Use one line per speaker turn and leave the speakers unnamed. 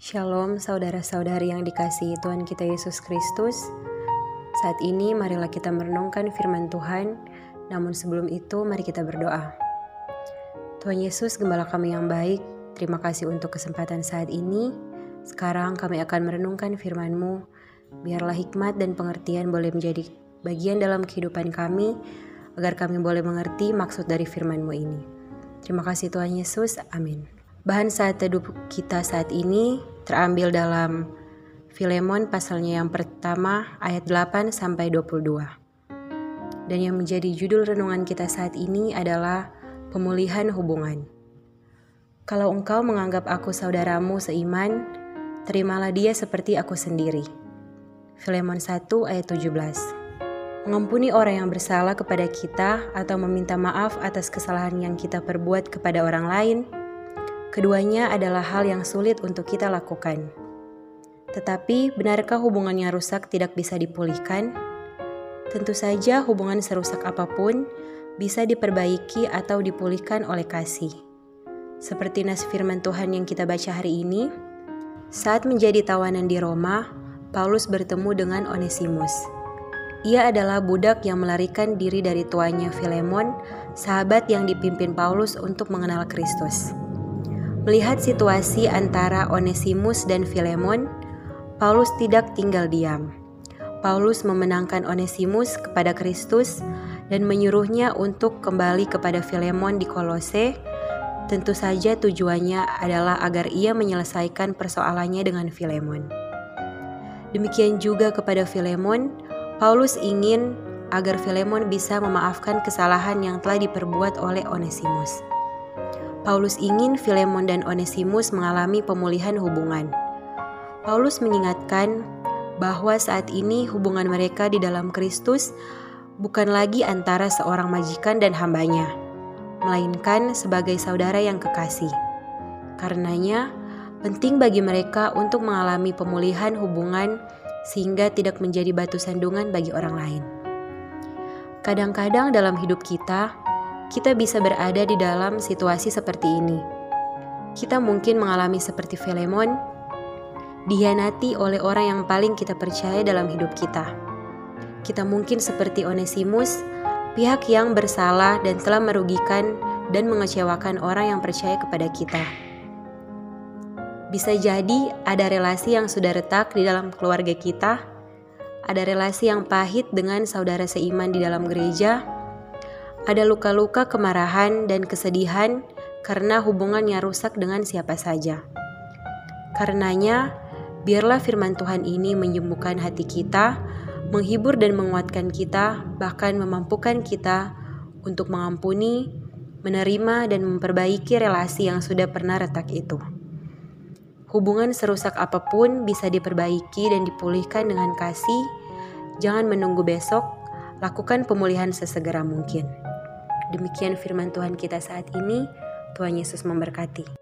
Shalom saudara-saudari yang dikasihi Tuhan kita Yesus Kristus. Saat ini marilah kita merenungkan firman Tuhan, namun sebelum itu mari kita berdoa. Tuhan Yesus, gembala kami yang baik, terima kasih untuk kesempatan saat ini. Sekarang kami akan merenungkan firman-Mu, biarlah hikmat dan pengertian boleh menjadi bagian dalam kehidupan kami, agar kami boleh mengerti maksud dari firman-Mu ini. Terima kasih Tuhan Yesus, amin. Bahan saat teduh kita saat ini terambil dalam Filemon pasalnya yang pertama ayat 8 sampai 22. Dan yang menjadi judul renungan kita saat ini adalah pemulihan hubungan. Kalau engkau menganggap aku saudaramu seiman, terimalah dia seperti aku sendiri. Filemon 1 ayat 17. Mengampuni orang yang bersalah kepada kita atau meminta maaf atas kesalahan yang kita perbuat kepada orang lain Keduanya adalah hal yang sulit untuk kita lakukan. Tetapi, benarkah hubungannya rusak tidak bisa dipulihkan? Tentu saja, hubungan serusak apa pun bisa diperbaiki atau dipulihkan oleh kasih. Seperti nas firman Tuhan yang kita baca hari ini, saat menjadi tawanan di Roma, Paulus bertemu dengan Onesimus. Ia adalah budak yang melarikan diri dari tuannya Filemon, sahabat yang dipimpin Paulus untuk mengenal Kristus. Melihat situasi antara Onesimus dan Filemon, Paulus tidak tinggal diam. Paulus memenangkan Onesimus kepada Kristus dan menyuruhnya untuk kembali kepada Filemon di Kolose. Tentu saja tujuannya adalah agar ia menyelesaikan persoalannya dengan Filemon. Demikian juga kepada Filemon, Paulus ingin agar Filemon bisa memaafkan kesalahan yang telah diperbuat oleh Onesimus. Paulus ingin Filemon dan Onesimus mengalami pemulihan hubungan. Paulus mengingatkan bahwa saat ini hubungan mereka di dalam Kristus bukan lagi antara seorang majikan dan hambanya, melainkan sebagai saudara yang kekasih. Karenanya, penting bagi mereka untuk mengalami pemulihan hubungan sehingga tidak menjadi batu sandungan bagi orang lain. Kadang-kadang dalam hidup kita, kita bisa berada di dalam situasi seperti ini. Kita mungkin mengalami seperti Filemon, dihianati oleh orang yang paling kita percaya dalam hidup kita. Kita mungkin seperti Onesimus, pihak yang bersalah dan telah merugikan dan mengecewakan orang yang percaya kepada kita. Bisa jadi ada relasi yang sudah retak di dalam keluarga kita, ada relasi yang pahit dengan saudara seiman di dalam gereja, ada luka-luka kemarahan dan kesedihan karena hubungannya rusak dengan siapa saja. Karenanya, biarlah firman Tuhan ini menyembuhkan hati kita, menghibur dan menguatkan kita, bahkan memampukan kita untuk mengampuni, menerima, dan memperbaiki relasi yang sudah pernah retak itu. Hubungan serusak apa pun bisa diperbaiki dan dipulihkan dengan kasih. Jangan menunggu besok, lakukan pemulihan sesegera mungkin. Demikian firman Tuhan kita saat ini. Tuhan Yesus memberkati.